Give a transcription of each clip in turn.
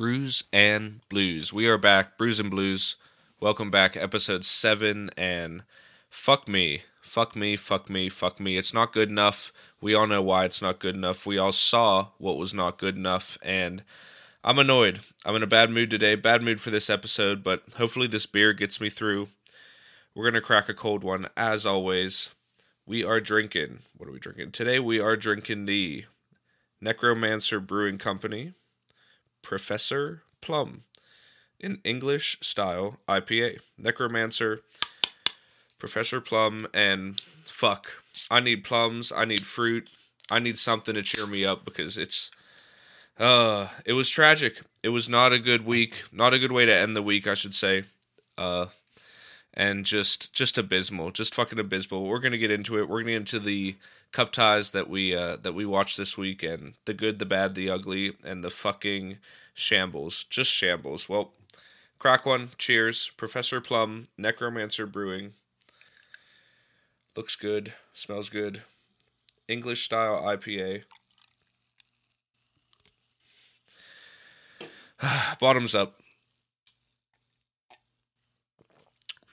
Brews and Blues. We are back, Brews and Blues. Welcome back, episode 7. And fuck me, fuck me, fuck me, fuck me. It's not good enough. We all know why it's not good enough. We all saw what was not good enough. And I'm annoyed. I'm in a bad mood today. Bad mood for this episode, but hopefully this beer gets me through. We're going to crack a cold one, as always. We are drinking. What are we drinking? Today we are drinking the Necromancer Brewing Company Professor Plum, an English style IPA. Necromancer, Professor Plum, and fuck. I need plums. I need fruit. I need something to cheer me up because it's. Uh, it was tragic. It was not a good week. Not a good way to end the week, I should say. Uh, and just just abysmal, just fucking abysmal. We're gonna get into it. We're gonna get into the cup ties that we uh, that we watched this week, and the good, the bad, the ugly, and the fucking shambles, just shambles. Well, crack one. Cheers, Professor Plum, Necromancer Brewing. Looks good, smells good. English style IPA. Bottoms up.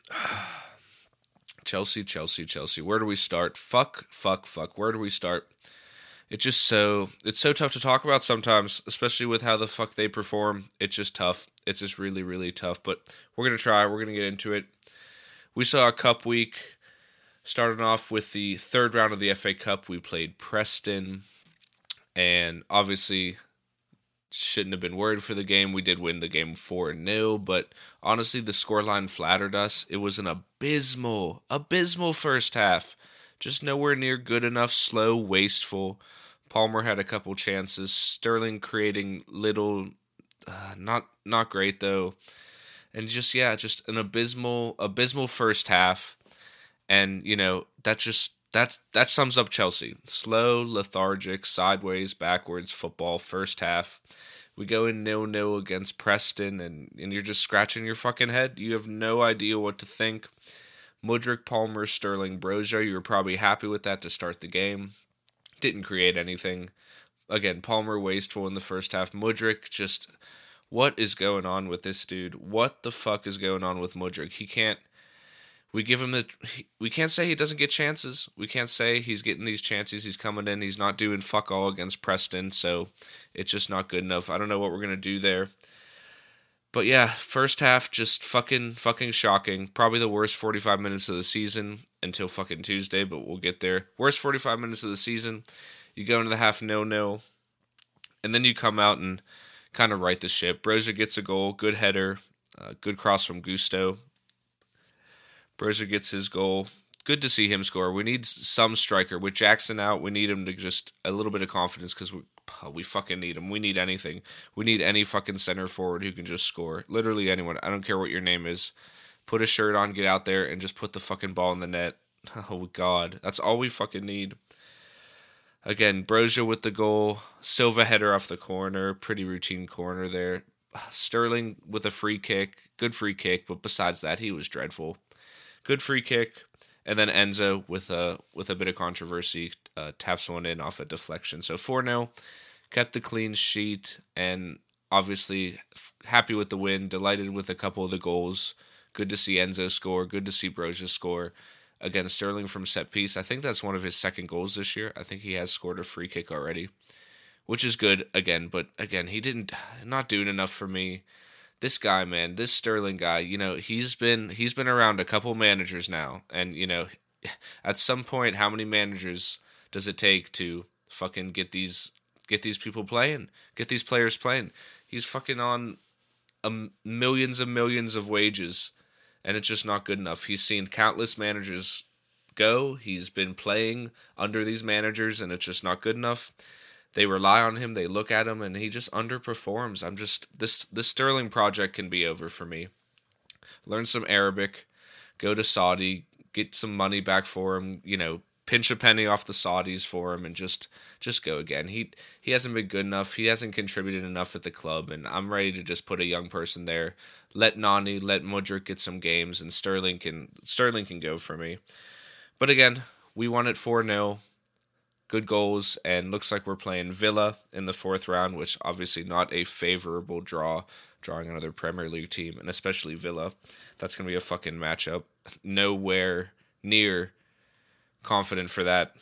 Chelsea, Chelsea, Chelsea. Where do we start? Fuck, fuck, fuck. Where do we start? It's just so it's so tough to talk about sometimes, especially with how the fuck they perform. It's just tough. It's just really, really tough. But we're gonna try. We're gonna get into it. We saw a cup week. Starting off with the third round of the FA Cup, we played Preston, and obviously shouldn't have been worried for the game. We did win the game 4 0, but honestly, the scoreline flattered us. It was an abysmal, abysmal first half. Just nowhere near good enough, slow, wasteful. Palmer had a couple chances. Sterling creating little, uh, not not great though, and just yeah, just an abysmal, abysmal first half. And you know that just that's that sums up Chelsea. Slow, lethargic, sideways, backwards football first half. We go in nil nil against Preston, and and you're just scratching your fucking head. You have no idea what to think. Mudryk, Palmer, Sterling, Broja. You were probably happy with that to start the game. Didn't create anything. Again, Palmer wasteful in the first half. Mudryk just what is going on with this dude? What the fuck is going on with Mudryk? He can't we give him the we can't say he doesn't get chances. We can't say he's getting these chances. He's coming in. He's not doing fuck all against Preston, so it's just not good enough. I don't know what we're gonna do there. But yeah, first half just fucking fucking shocking. Probably the worst 45 minutes of the season until fucking Tuesday, but we'll get there. Worst 45 minutes of the season. You go into the half no no, and then you come out and kind of right the ship. Broja gets a goal, good header, uh, good cross from Gusto. Broja gets his goal. Good to see him score. We need some striker with Jackson out. We need him to just a little bit of confidence because we we fucking need him. We need anything. We need any fucking center forward who can just score. Literally anyone. I don't care what your name is. Put a shirt on, get out there, and just put the fucking ball in the net. Oh God, that's all we fucking need. Again, Broja with the goal. Silva header off the corner. Pretty routine corner there. Sterling with a free kick. Good free kick, but besides that, he was dreadful good free kick, and then Enzo with a with a bit of controversy uh, taps one in off a deflection. So four 0 kept the clean sheet, and obviously happy with the win. Delighted with a couple of the goals. Good to see Enzo score. Good to see Broja score. against Sterling from set piece. I think that's one of his second goals this year. I think he has scored a free kick already, which is good again. But again, he didn't not doing enough for me this guy, man, this Sterling guy, you know, he's been he's been around a couple managers now, and you know, at some point, how many managers does it take to fucking get these get these people playing, get these players playing? He's fucking on millions and millions of wages, and it's just not good enough. He's seen countless managers go. He's been playing under these managers, and it's just not good enough. They rely on him. They look at him, and he just underperforms. I'm just this this Sterling project can be over for me. Learn some Arabic, go to Saudi, get some money back for him. You know, pinch a penny off the Saudis for him, and just just go again. He he hasn't been good enough. He hasn't contributed enough at the club, and I'm ready to just put a young person there. Let Noni, let Mudryk get some games, and Sterling can Sterling can go for me. But again, we won it four 0 good goals, and looks like we're playing Villa in the fourth round, which obviously not a favorable draw, drawing another Premier League team, and especially Villa. That's gonna be a fucking matchup. Nowhere near confident for that.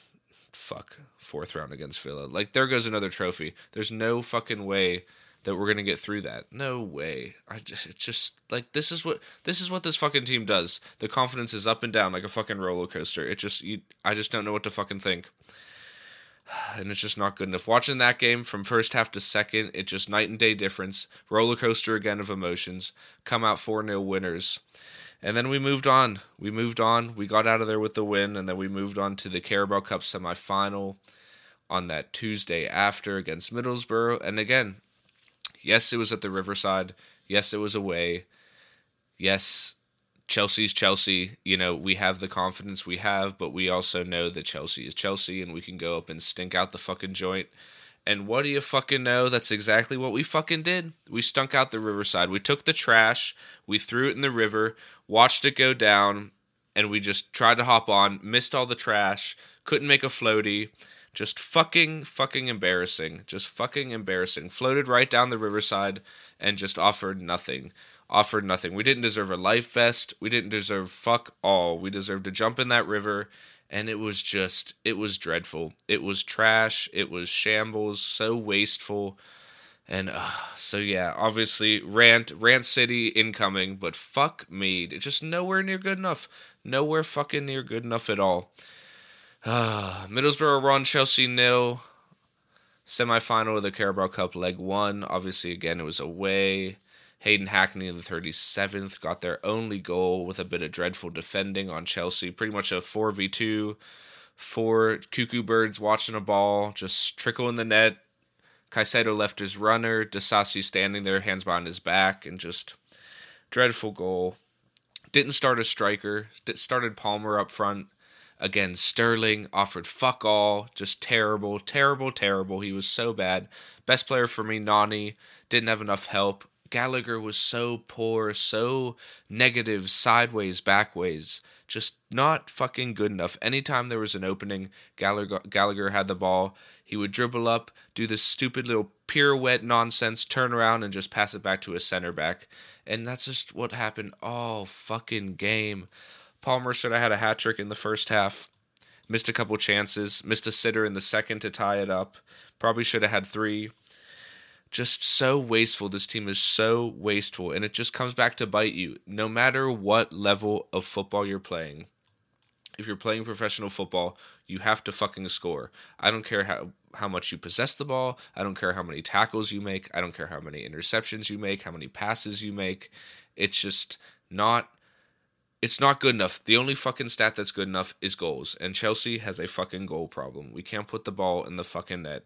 Fuck fourth round against Villa. Like there goes another trophy. There's no fucking way that we're gonna get through that. No way. I just just like this is what this is what this fucking team does. The confidence is up and down like a fucking roller coaster. It just you, I just don't know what to fucking think. And it's just not good enough. Watching that game from first half to second, it just night and day difference. Roller coaster again of emotions. Come out 4 0 winners. And then we moved on. We moved on. We got out of there with the win, and then we moved on to the Carabao Cup semifinal on that Tuesday after against Middlesbrough. And again, yes, it was at the Riverside. Yes, it was away. Yes, Chelsea's Chelsea. You know, we have the confidence we have, but we also know that Chelsea is Chelsea and we can go up and stink out the fucking joint. And what do you fucking know? That's exactly what we fucking did. We stunk out the riverside. We took the trash, we threw it in the river, watched it go down, and we just tried to hop on, missed all the trash, couldn't make a floaty. Just fucking, fucking embarrassing. Just fucking embarrassing. Floated right down the riverside and just offered nothing. Offered nothing. We didn't deserve a life vest. We didn't deserve fuck all. We deserved to jump in that river. And it was just it was dreadful. It was trash. It was shambles. So wasteful. And uh, so yeah obviously rant rant city incoming but fuck me. Just nowhere near good enough. Nowhere fucking near good enough at all. Uh, middlesbrough run chelsea nil. Semifinal of the carabao cup leg one. Obviously again it was away Hayden Hackney in the 37th got their only goal with a bit of dreadful defending on Chelsea. Pretty much a 4v2. Four cuckoo birds watching a ball, just trickle in the net. Caicedo left his runner. Disasi standing there, hands behind his back, and just dreadful goal. Didn't start a striker. Started Palmer up front. Again, Sterling offered fuck all. Just terrible, terrible, terrible. He was so bad. Best player for me, Noni. Didn't have enough help. Gallagher was so poor, so negative, sideways, backways, just not fucking good enough. Anytime there was an opening, Gallagher, Gallagher had the ball. He would dribble up, do this stupid little pirouette nonsense, turn around, and just pass it back to his center back. And that's just what happened all fucking game. Palmer should have had a hat trick in the first half. Missed a couple chances. Missed a sitter in the second to tie it up. Probably should have had three just so wasteful. This team is so wasteful, and it just comes back to bite you. No matter what level of football you're playing, if you're playing professional football, you have to fucking score. I don't care how how much you possess the ball. I don't care how many tackles you make. I don't care how many interceptions you make, how many passes you make. It's just not it's not good enough. The only fucking stat that's good enough is goals. And Chelsea has a fucking goal problem. We can't put the ball in the fucking net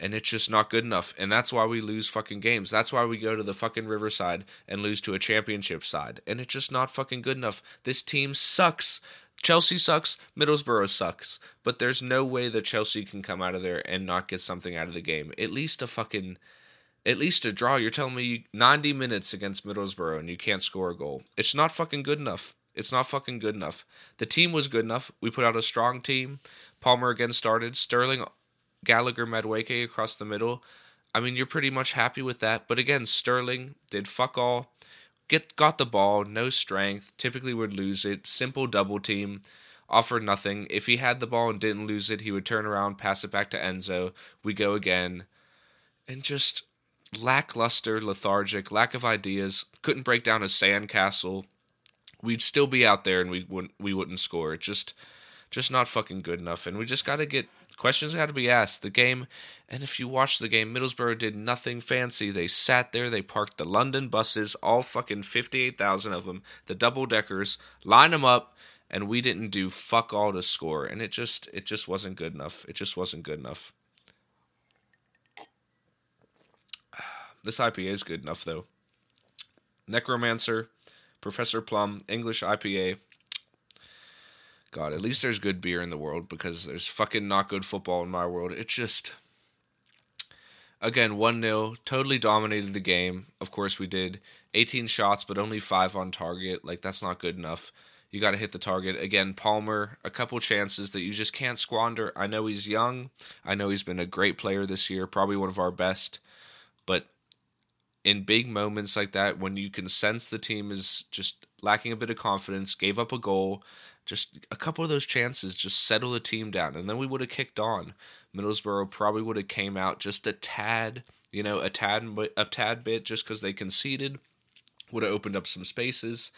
and it's just not good enough. And that's why we lose fucking games. That's why we go to the fucking Riverside and lose to a championship side. And it's just not fucking good enough. This team sucks. Chelsea sucks, Middlesbrough sucks, but there's no way that Chelsea can come out of there and not get something out of the game. At least a fucking at least a draw. You're telling me 90 minutes against Middlesbrough and you can't score a goal. It's not fucking good enough. It's not fucking good enough. The team was good enough. We put out a strong team. Palmer again started. Sterling Gallagher Madueke across the middle. I mean, you're pretty much happy with that. But again, Sterling did fuck all. Get got the ball, no strength. Typically would lose it. Simple double team, offered nothing. If he had the ball and didn't lose it, he would turn around, pass it back to Enzo. We go again, and just lackluster, lethargic, lack of ideas. Couldn't break down a sandcastle. We'd still be out there, and we wouldn't we wouldn't score. It just just not fucking good enough. And we just got to get questions had to be asked. The game, and if you watch the game, Middlesbrough did nothing fancy. They sat there, they parked the London buses, all fucking 58,000 of them, the double deckers, line them up, and we didn't do fuck all to score. And it just, it just wasn't good enough. It just wasn't good enough. This IPA is good enough, though. Necromancer, Professor Plum, English IPA, God, at least there's good beer in the world because there's fucking not good football in my world. It's just again 1-0, totally dominated the game. Of course we did 18 shots but only 5 on target. Like that's not good enough. You got to hit the target. Again, Palmer, a couple chances that you just can't squander. I know he's young. I know he's been a great player this year, probably one of our best. But in big moments like that, when you can sense the team is just lacking a bit of confidence, gave up a goal, just a couple of those chances just settle the team down, and then we would have kicked on. Middlesbrough probably would have came out just a tad, you know, a tad, a tad bit, just because they conceded, would have opened up some spaces.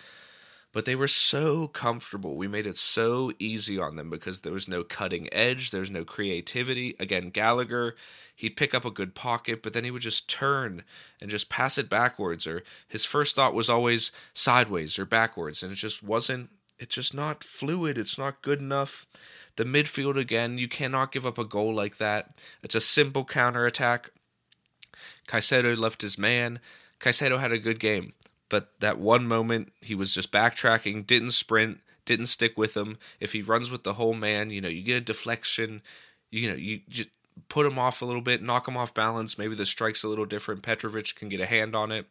But they were so comfortable. We made it so easy on them because there was no cutting edge, there's no creativity. Again, Gallagher, he'd pick up a good pocket, but then he would just turn and just pass it backwards, or his first thought was always sideways or backwards, and it just wasn't it's just not fluid. It's not good enough. The midfield again, you cannot give up a goal like that. It's a simple counter attack. Caicedo left his man. Caicedo had a good game, but that one moment he was just backtracking, didn't sprint, didn't stick with him. If he runs with the whole man, you know, you get a deflection. You know, you just put him off a little bit, knock him off balance. Maybe the strike's a little different. Petrovic can get a hand on it.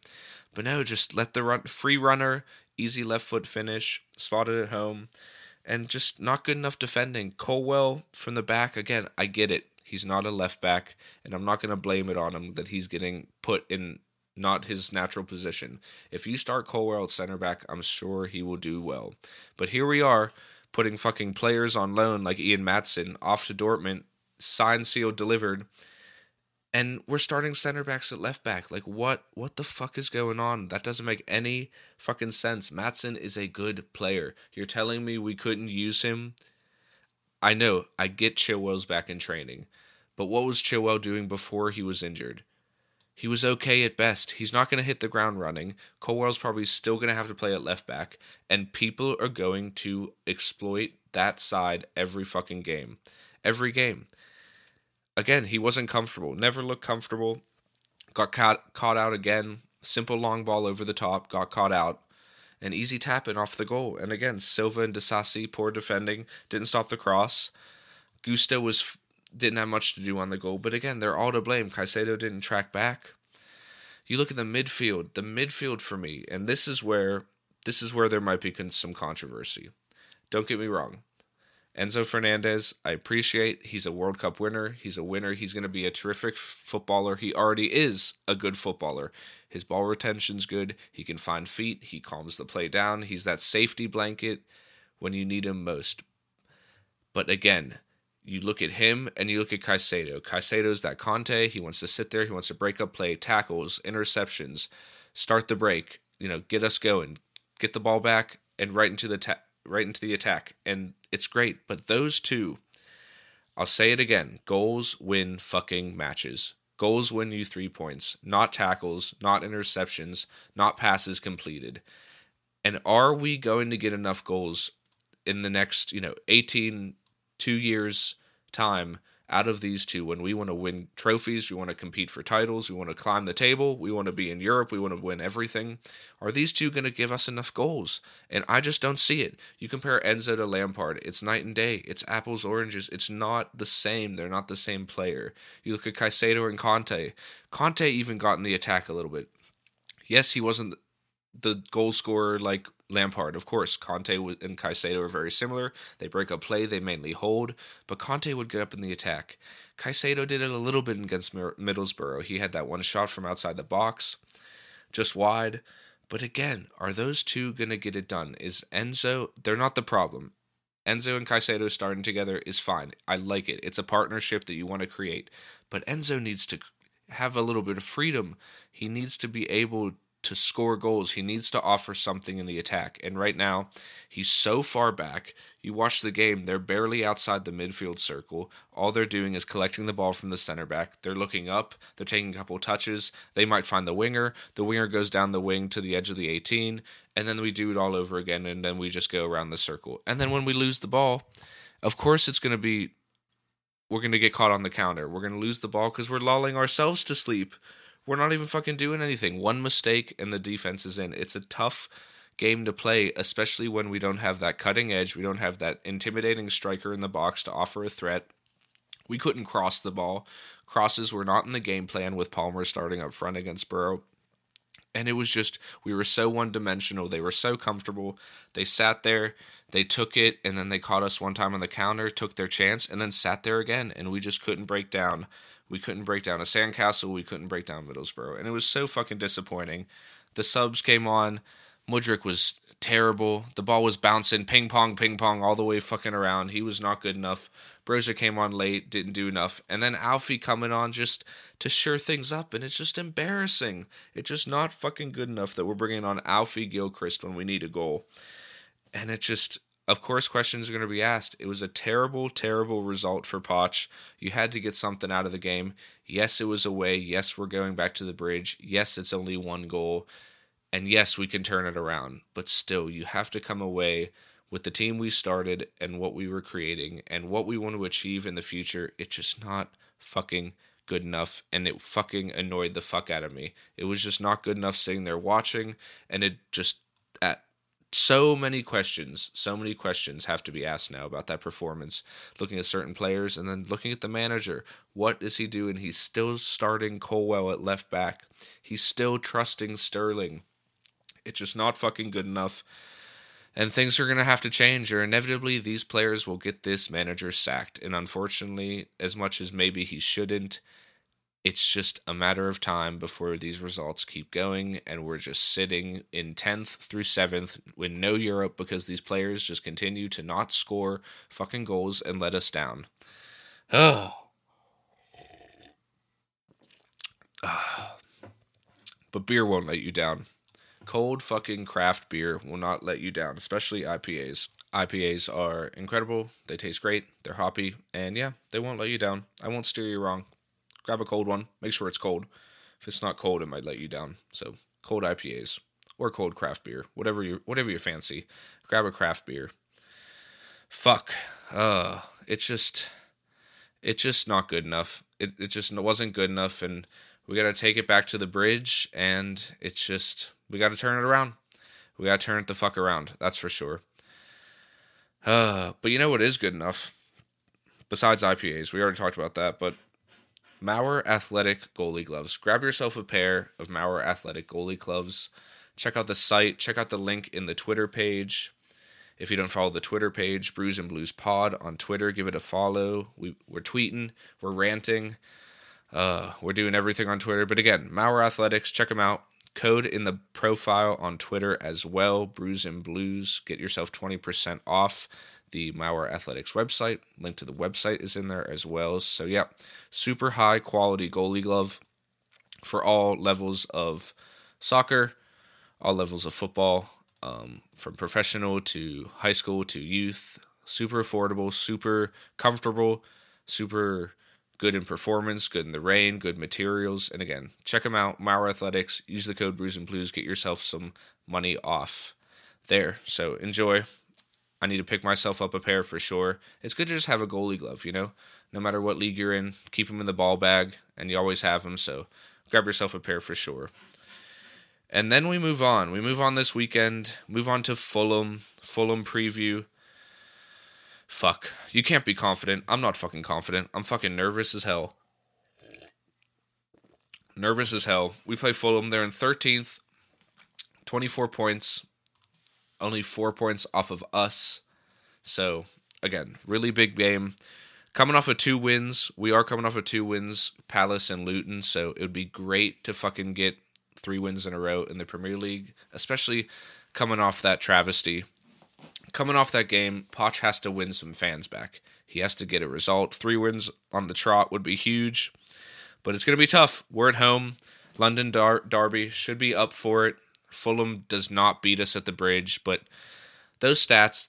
But no, just let the run free runner easy left foot finish, slotted at home, and just not good enough defending. Colwill from the back, again, I get it. He's not a left back, and I'm not going to blame it on him that he's getting put in not his natural position. If you start Colwill at center back, I'm sure he will do well. But here we are, putting fucking players on loan like Ian Maatsen off to Dortmund, signed, sealed, delivered, and we're starting center backs at left back. Like what what the fuck is going on? That doesn't make any fucking sense. Maatsen is a good player. You're telling me we couldn't use him? I know, I get Chilwell's back in training. But what was Chilwell doing before he was injured? He was okay at best. He's not going to hit the ground running. Colwill's probably still going to have to play at left back, and people are going to exploit that side every fucking game. Every game again, he wasn't comfortable. Never looked comfortable. Got caught caught out again. Simple long ball over the top. Got caught out. An easy tap in off the goal. And again, Silva and Disasi, poor defending, didn't stop the cross. Gusto was didn't have much to do on the goal, but again, they're all to blame. Caicedo didn't track back. You look at the midfield. The midfield for me, and this is where this is where there might be some controversy. Don't get me wrong. Enzo Fernandez, I appreciate. He's a World Cup winner. He's a winner. He's going to be a terrific footballer. He already is a good footballer. His ball retention's good. He can find feet. He calms the play down. He's that safety blanket when you need him most. But again, you look at him and you look at Caicedo. Caicedo's that Kanté. He wants to sit there. He wants to break up play, tackles, interceptions, start the break. You know, get us going, get the ball back, and right into the ta- right into the attack. And it's great. But those two, I'll say it again goals win fucking matches. Goals win you three points, not tackles, not interceptions, not passes completed. And are we going to get enough goals in the next, you know, 18, two years' time out of these two when we want to win trophies, we want to compete for titles, we want to climb the table, we want to be in Europe, we want to win everything. Are these two going to give us enough goals? And I just don't see it. You compare Enzo to Lampard, it's night and day. It's apples, oranges. It's not the same. They're not the same player. You look at Caicedo and Kanté. Kanté even got in the attack a little bit. Yes, he wasn't the goal scorer like Lampard. Of course, Kanté and Caicedo are very similar. They break up play, they mainly hold, but Kanté would get up in the attack. Caicedo did it a little bit against Middlesbrough. He had that one shot from outside the box, just wide. But again, are those two going to get it done? Is Enzo, they're not the problem. Enzo and Caicedo starting together is fine. I like it. It's a partnership that you want to create. But Enzo needs to have a little bit of freedom. He needs to be able to score goals. He needs to offer something in the attack. And right now, he's so far back. You watch the game, they're barely outside the midfield circle. All they're doing is collecting the ball from the center back. They're looking up, they're taking a couple touches. They might find the winger. The winger goes down the wing to the edge of the 18, and then we do it all over again, and then we just go around the circle. And then when we lose the ball, of course, it's going to be. We're going to get caught on the counter. We're going to lose the ball because we're lulling ourselves to sleep we're not even fucking doing anything. One mistake and the defense is in. It's a tough game to play, especially when we don't have that cutting edge. We don't have that intimidating striker in the box to offer a threat. We couldn't cross the ball. Crosses were not in the game plan with Palmer starting up front against Borough. And it was just, we were so one dimensional. They were so comfortable. They sat there, they took it, and then they caught us one time on the counter, took their chance, and then sat there again. And we just couldn't break down. We couldn't break down a sandcastle. We couldn't break down Middlesbrough. And it was so fucking disappointing. The subs came on. Mudryk was terrible. The ball was bouncing, ping pong, ping pong, all the way fucking around. He was not good enough. Broja came on late, didn't do enough. And then Alfie coming on just to sure things up. And it's just embarrassing. It's just not fucking good enough that we're bringing on Alfie Gilchrist when we need a goal. And it just, of course, questions are going to be asked. It was a terrible, terrible result for Poch. You had to get something out of the game. Yes, it was away. Yes, we're going back to the bridge. Yes, it's only one goal. And yes, we can turn it around. But still, you have to come away with the team we started and what we were creating and what we want to achieve in the future. It's just not fucking good enough and it fucking annoyed the fuck out of me. It was just not good enough sitting there watching and it just so many questions, so many questions have to be asked now about that performance. Looking at certain players and then looking at the manager. What is he doing? He's still starting Colwill at left back. He's still trusting Sterling. It's just not fucking good enough. And things are going to have to change, or inevitably these players will get this manager sacked. And unfortunately, as much as maybe he shouldn't, it's just a matter of time before these results keep going and we're just sitting in 10th through 7th with no Europe because these players just continue to not score fucking goals and let us down. Oh. But beer won't let you down. Cold fucking craft beer will not let you down, especially IPAs. IPAs are incredible. They taste great. They're hoppy. And yeah, they won't let you down. I won't steer you wrong. Grab a cold one. Make sure it's cold. If it's not cold, it might let you down. So cold IPAs or cold craft beer, whatever you whatever you fancy. Grab a craft beer. Fuck. Uh, it's just it's just not good enough. It it just wasn't good enough and we got to take it back to the bridge and it's just we got to turn it around. We got to turn it the fuck around. That's for sure. Uh, but you know what is good enough? Besides IPAs, we already talked about that, but Mauer Athletic goalie gloves. Grab yourself a pair of Mauer Athletic goalie gloves. Check out the site. Check out the link in the Twitter page. If you don't follow the Twitter page, Brews and Blues Pod on Twitter, give it a follow. We, we're tweeting, we're ranting, uh, we're doing everything on Twitter. But again, Mauer Athletics, check them out. Code in the profile on Twitter as well, Brews and Blues. Get yourself 20% off the Mauer Athletics website. Link to the website is in there as well. So, yeah, super high quality goalie glove for all levels of soccer, all levels of football, um, from professional to high school to youth. Super affordable, super comfortable, super good in performance, good in the rain, good materials. And again, check them out. Mauer Athletics. Use the code Brews and Blues. Get yourself some money off there. So enjoy. I need to pick myself up a pair for sure. It's good to just have a goalie glove, you know? No matter what league you're in, keep them in the ball bag, and you always have them. So grab yourself a pair for sure. And then we move on. We move on this weekend, move on to Fulham, Fulham preview. Fuck. You can't be confident. I'm not fucking confident. I'm fucking nervous as hell. Nervous as hell. We play Fulham. They're in 13th, 24 points, only four points off of us. So, again, really big game. Coming off of two wins. We are coming off of two wins, Palace and Luton. So, it would be great to fucking get three wins in a row in the Premier League, especially coming off that travesty coming off that game, Poch has to win some fans back. He has to get a result. Three wins on the trot would be huge, but it's going to be tough. We're at home. London Dar- Derby should be up for it. Fulham does not beat us at the bridge, but those stats,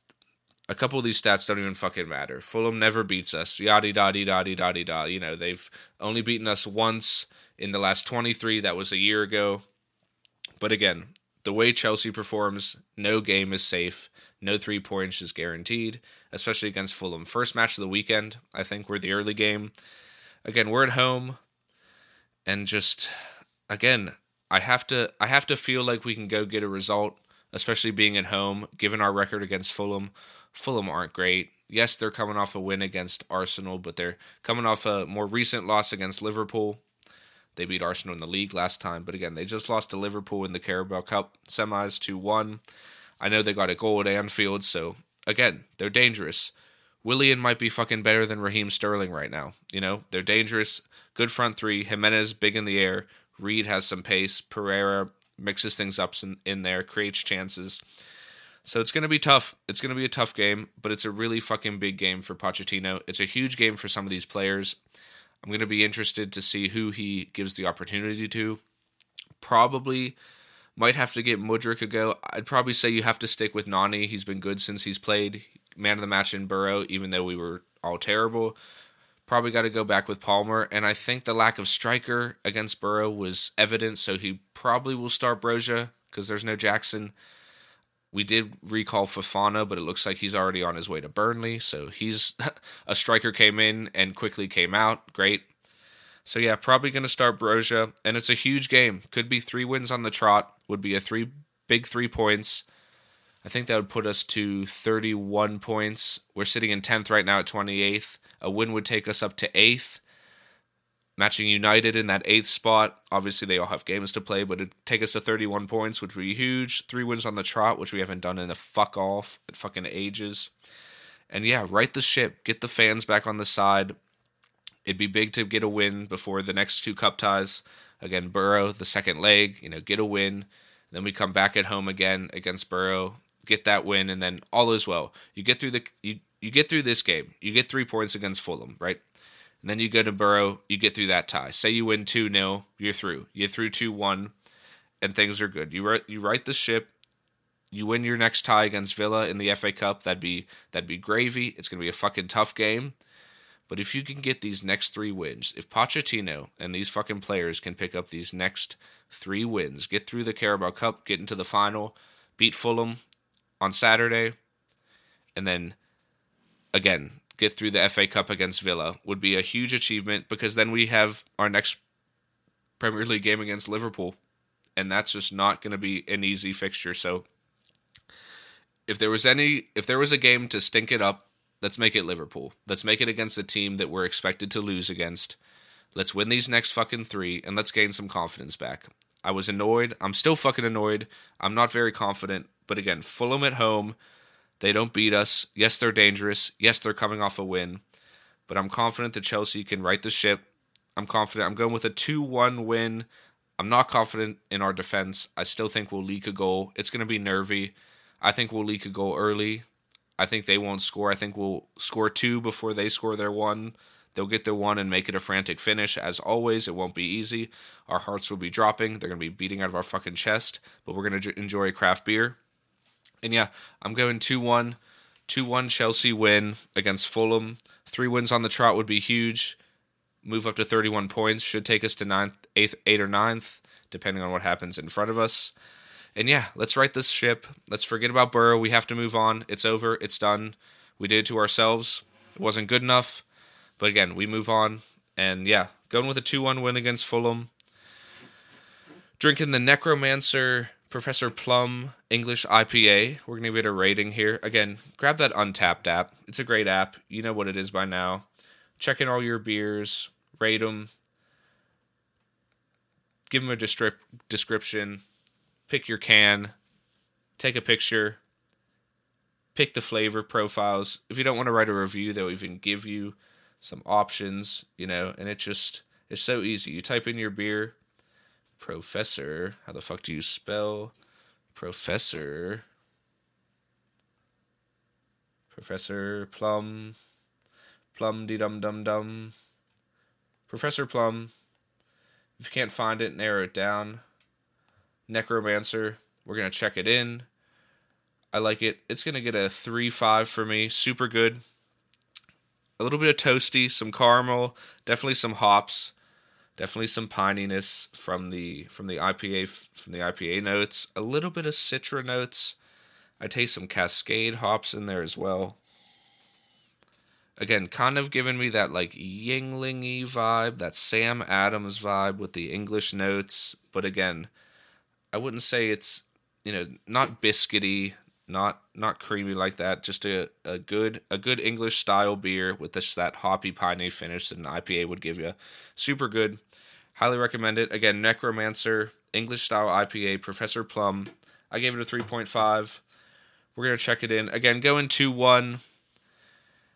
a couple of these stats don't even fucking matter. Fulham never beats us. Yaddy dotty dotty dotty da. You know, they've only beaten us once in the last 23. That was a year ago. But again, the way Chelsea performs, no game is safe. No three points is guaranteed, especially against Fulham. First match of the weekend, I think we're the early game. Again, we're at home, and just again, I have to I have to feel like we can go get a result, especially being at home. Given our record against Fulham, Fulham aren't great. Yes, they're coming off a win against Arsenal, but they're coming off a more recent loss against Liverpool. They beat Arsenal in the league last time, but again, they just lost to Liverpool in the Carabao Cup semis 2 1. I know they got a goal at Anfield, so again, they're dangerous. Willian might be fucking better than Raheem Sterling right now. You know, they're dangerous. Good front three. Jimenez big in the air. Reed has some pace. Pereira mixes things up in, in there, creates chances. So it's going to be tough. It's going to be a tough game, but it's a really fucking big game for Pochettino. It's a huge game for some of these players. I'm going to be interested to see who he gives the opportunity to. Probably might have to get Mudryk a go. I'd probably say you have to stick with Noni. He's been good since he's played. Man of the match in Borough, even though we were all terrible. Probably got to go back with Palmer. And I think the lack of striker against Borough was evident, so he probably will start Broja because there's no Jackson. We did recall Fofana, but it looks like he's already on his way to Burnley. So he's a striker came in and quickly came out. Great. So yeah, probably going to start Broja, and it's a huge game. Could be three wins on the trot. Would be a three big three points. I think that would put us to 31 points. We're sitting in 10th right now at 28th. A win would take us up to 8th. Matching United in that 8th spot. Obviously, they all have games to play, but it'd take us to 31 points, which would be huge. Three wins on the trot, which we haven't done in a fuck off at fucking ages. And yeah, right the ship. Get the fans back on the side. It'd be big to get a win before the next two cup ties. Again, Borough, the second leg, you know, get a win. Then we come back at home again against Borough, get that win, and then all is well. You get through the you you get through this game. You get three points against Fulham, right? And then you go to Borough, you get through that tie. Say you win 2 0, you're through. You're through 2 1, and things are good. You, you right the ship, you win your next tie against Villa in the FA Cup, that'd be that'd be gravy. It's gonna be a fucking tough game. But if you can get these next three wins, if Pochettino and these fucking players can pick up these next three wins, get through the Carabao Cup, get into the final, beat Fulham on Saturday, and then again get through the FA Cup against Villa would be a huge achievement because then we have our next Premier League game against Liverpool, and that's just not going to be an easy fixture. So if there was any, if there was a game to stink it up Let's make it Liverpool. Let's make it against a team that we're expected to lose against. Let's win these next fucking three and let's gain some confidence back. I was annoyed. I'm still fucking annoyed. I'm not very confident. But again, Fulham at home. They don't beat us. Yes, they're dangerous. Yes, they're coming off a win. But I'm confident that Chelsea can right the ship. I'm confident. I'm going with a 2 1 win. I'm not confident in our defense. I still think we'll leak a goal. It's going to be nervy. I think we'll leak a goal early. I think they won't score. I think we'll score two before they score their one. They'll get their one and make it a frantic finish. As always, it won't be easy. Our hearts will be dropping. They're going to be beating out of our fucking chest, but we're going to enjoy craft beer. And yeah, I'm going 2 1. 2 1 Chelsea win against Fulham. Three wins on the trot would be huge. Move up to 31 points. Should take us to ninth, eighth, eight or ninth, depending on what happens in front of us. And yeah, let's right this ship. Let's forget about Borough. We have to move on. It's over. It's done. We did it to ourselves. It wasn't good enough. But again, we move on. And yeah, going with a 2 1 win against Fulham. Drinking the Necromancer Professor Plum English IPA. We're going to give it a rating here. Again, grab that Untappd app. It's a great app. You know what it is by now. Check in all your beers, rate them, give them a description pick your can, take a picture, pick the flavor profiles. If you don't want to write a review, they'll even give you some options, you know, and it just it's so easy. You type in your beer, professor. How the fuck do you spell professor? Professor Plum, Plum de dum dum dum. Professor Plum. If you can't find it, narrow it down. Necromancer. We're going to check it in. I like it. It's going to get a 3 5 for me. Super good. A little bit of toasty, some caramel, definitely some hops, definitely some pininess from the from the IPA from the IPA notes. A little bit of citra notes. I taste some Cascade hops in there as well. Again, kind of giving me that like Yuengling vibe, that Sam Adams vibe with the English notes. But again, I wouldn't say it's you know not biscuity, not not creamy like that. Just a, a good a good English style beer with this that hoppy piney finish that an IPA would give you. Super good. Highly recommend it. Again, Necromancer, English style IPA, Professor Plum. I gave it a 3.5. We're going to check it in. Again, going 2 1.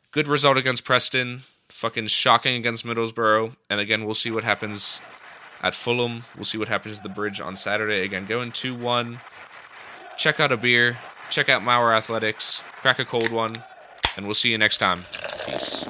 Good result against Preston. Fucking shocking against Middlesbrough. And again, we'll see what happens at Fulham. We'll see what happens at the bridge on Saturday. Again, going 2 1. Check out a beer. Check out Mauer Athletics. Crack a cold one. And we'll see you next time. Peace.